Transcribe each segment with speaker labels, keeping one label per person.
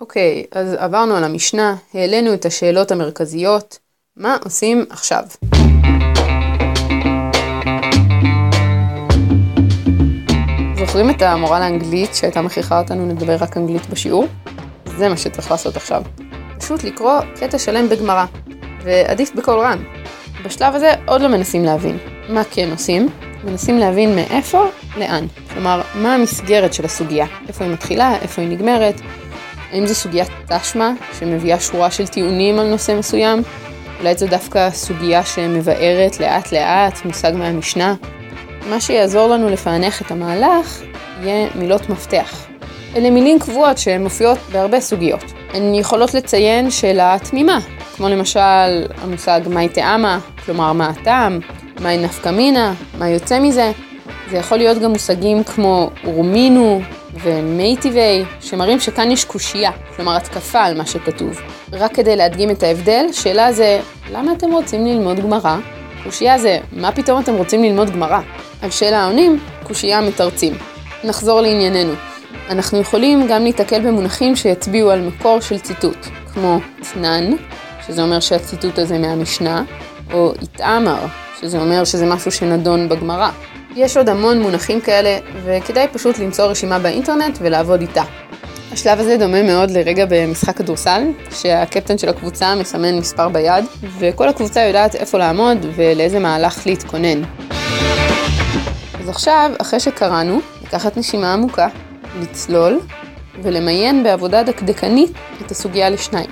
Speaker 1: אוקיי, אז עברנו על המשנה, העלינו את השאלות המרכזיות, מה עושים עכשיו? זוכרים את המורה לאנגלית שהייתה מכריחה אותנו לדבר רק אנגלית בשיעור? זה מה שצריך לעשות עכשיו. פשוט לקרוא קטע שלם בגמרא, ועדיף בקול רם. בשלב הזה עוד לא מנסים להבין. מה כן עושים? מנסים להבין מאיפה לאן. כלומר, מה המסגרת של הסוגיה? איפה היא מתחילה, איפה היא נגמרת, האם זו סוגיית תשמע, שמביאה שורה של טיעונים על נושא מסוים? אולי זו דווקא סוגיה שמבארת לאט לאט מושג מהמשנה? מה שיעזור לנו לפענח את המהלך יהיה מילות מפתח. אלה מילים קבועות שמופיעות בהרבה סוגיות. הן יכולות לציין שאלה תמימה, כמו למשל המושג מהי טעמה, כלומר מה הטעם, מהי נפקא מינה, מה יוצא מזה. זה יכול להיות גם מושגים כמו אורמינו, ומייטיבי, שמראים שכאן יש קושייה, כלומר התקפה על מה שכתוב. רק כדי להדגים את ההבדל, שאלה זה, למה אתם רוצים ללמוד גמרא? קושייה זה, מה פתאום אתם רוצים ללמוד גמרא? על שאלה העונים, קושייה מתרצים. נחזור לענייננו. אנחנו יכולים גם להתקל במונחים שיצביעו על מקור של ציטוט, כמו תנן, שזה אומר שהציטוט הזה מהמשנה, או איתעמר, שזה אומר שזה משהו שנדון בגמרא. יש עוד המון מונחים כאלה, וכדאי פשוט למצוא רשימה באינטרנט ולעבוד איתה. השלב הזה דומה מאוד לרגע במשחק כדורסל, שהקפטן של הקבוצה מסמן מספר ביד, וכל הקבוצה יודעת איפה לעמוד ולאיזה מהלך להתכונן. אז עכשיו, אחרי שקראנו, לקחת נשימה עמוקה, לצלול, ולמיין בעבודה דקדקנית את הסוגיה לשניים.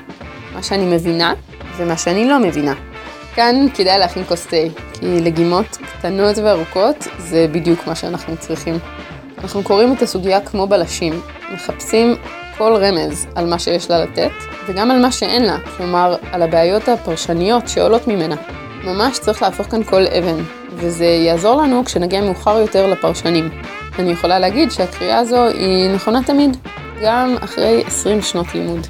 Speaker 1: מה שאני מבינה ומה שאני לא מבינה. כאן כדאי להכין כוס תה, כי לגימות קטנות וארוכות זה בדיוק מה שאנחנו צריכים. אנחנו קוראים את הסוגיה כמו בלשים, מחפשים כל רמז על מה שיש לה לתת, וגם על מה שאין לה, כלומר, על הבעיות הפרשניות שעולות ממנה. ממש צריך להפוך כאן כל אבן, וזה יעזור לנו כשנגיע מאוחר יותר לפרשנים. אני יכולה להגיד שהקריאה הזו היא נכונה תמיד, גם אחרי 20 שנות לימוד.